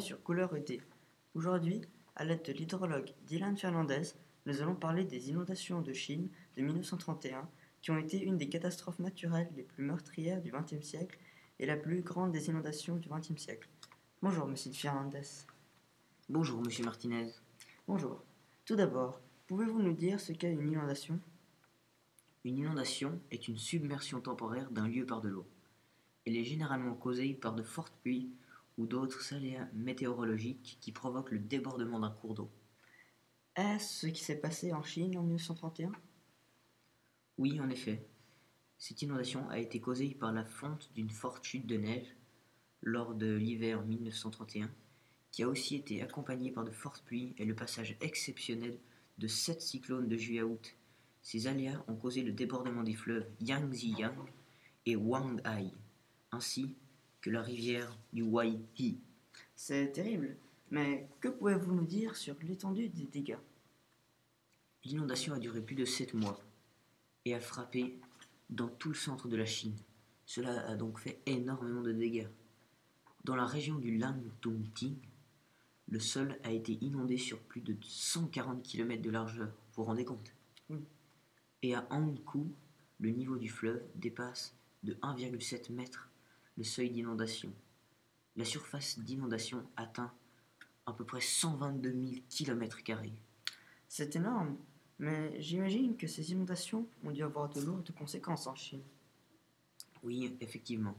sur Couleur ED. Aujourd'hui, à l'aide de l'hydrologue Dylan Fernandez, nous allons parler des inondations de Chine de 1931 qui ont été une des catastrophes naturelles les plus meurtrières du XXe siècle et la plus grande des inondations du XXe siècle. Bonjour, monsieur Fernandez. Bonjour, monsieur Martinez. Bonjour. Tout d'abord, pouvez-vous nous dire ce qu'est une inondation? Une inondation est une submersion temporaire d'un lieu par de l'eau. Elle est généralement causée par de fortes pluies ou d'autres aléas météorologiques qui provoquent le débordement d'un cours d'eau. Est-ce ce qui s'est passé en Chine en 1931 Oui, en effet. Cette inondation a été causée par la fonte d'une forte chute de neige lors de l'hiver 1931, qui a aussi été accompagnée par de fortes pluies et le passage exceptionnel de sept cyclones de juillet à août. Ces aléas ont causé le débordement des fleuves Yangtze et Huanghe, ainsi que la rivière du Waihi. C'est terrible, mais que pouvez-vous nous dire sur l'étendue des dégâts? L'inondation a duré plus de sept mois et a frappé dans tout le centre de la Chine. Cela a donc fait énormément de dégâts. Dans la région du Langtongting, le sol a été inondé sur plus de 140 km de largeur. Vous vous rendez compte? Oui. Et à Hankou, le niveau du fleuve dépasse de 1,7 m le seuil d'inondation. La surface d'inondation atteint à peu près 122 000 km. C'est énorme, mais j'imagine que ces inondations ont dû avoir de lourdes conséquences en Chine. Oui, effectivement.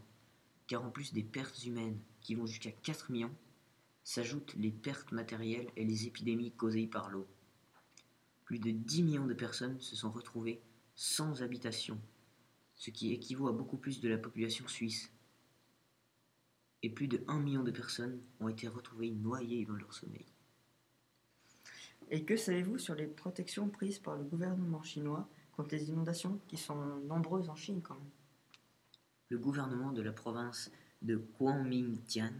Car en plus des pertes humaines qui vont jusqu'à 4 millions, s'ajoutent les pertes matérielles et les épidémies causées par l'eau. Plus de 10 millions de personnes se sont retrouvées sans habitation, ce qui équivaut à beaucoup plus de la population suisse. Et plus de 1 million de personnes ont été retrouvées noyées dans leur sommeil. Et que savez-vous sur les protections prises par le gouvernement chinois contre les inondations qui sont nombreuses en Chine quand même? Le gouvernement de la province de Kuomintang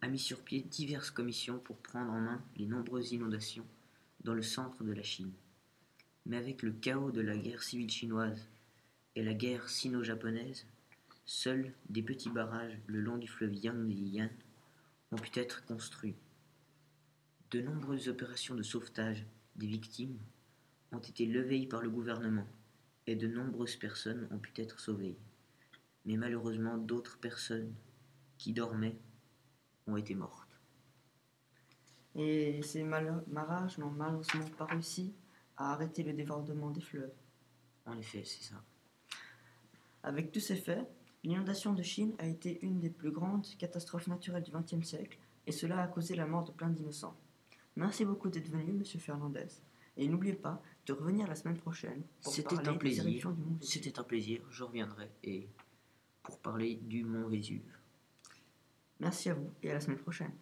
a mis sur pied diverses commissions pour prendre en main les nombreuses inondations dans le centre de la Chine. Mais avec le chaos de la guerre civile chinoise et la guerre sino-japonaise, seuls des petits barrages le long du fleuve Yangtze ont pu être construits. De nombreuses opérations de sauvetage des victimes ont été levées par le gouvernement et de nombreuses personnes ont pu être sauvées. Mais malheureusement, d'autres personnes qui dormaient ont été mortes. Et ces barrages n'ont malheureusement pas réussi à arrêter le débordement des fleuves. En effet, c'est ça. Avec tous ces faits, l'inondation de Chine a été une des plus grandes catastrophes naturelles du XXe siècle et cela a causé la mort de plein d'innocents. Merci beaucoup d'être venu, monsieur Fernandez. Et n'oubliez pas de revenir la semaine prochaine pour C'était parler un plaisir. C'était un plaisir, je reviendrai et pour parler du mont Vésuve. Merci à vous et à la semaine prochaine.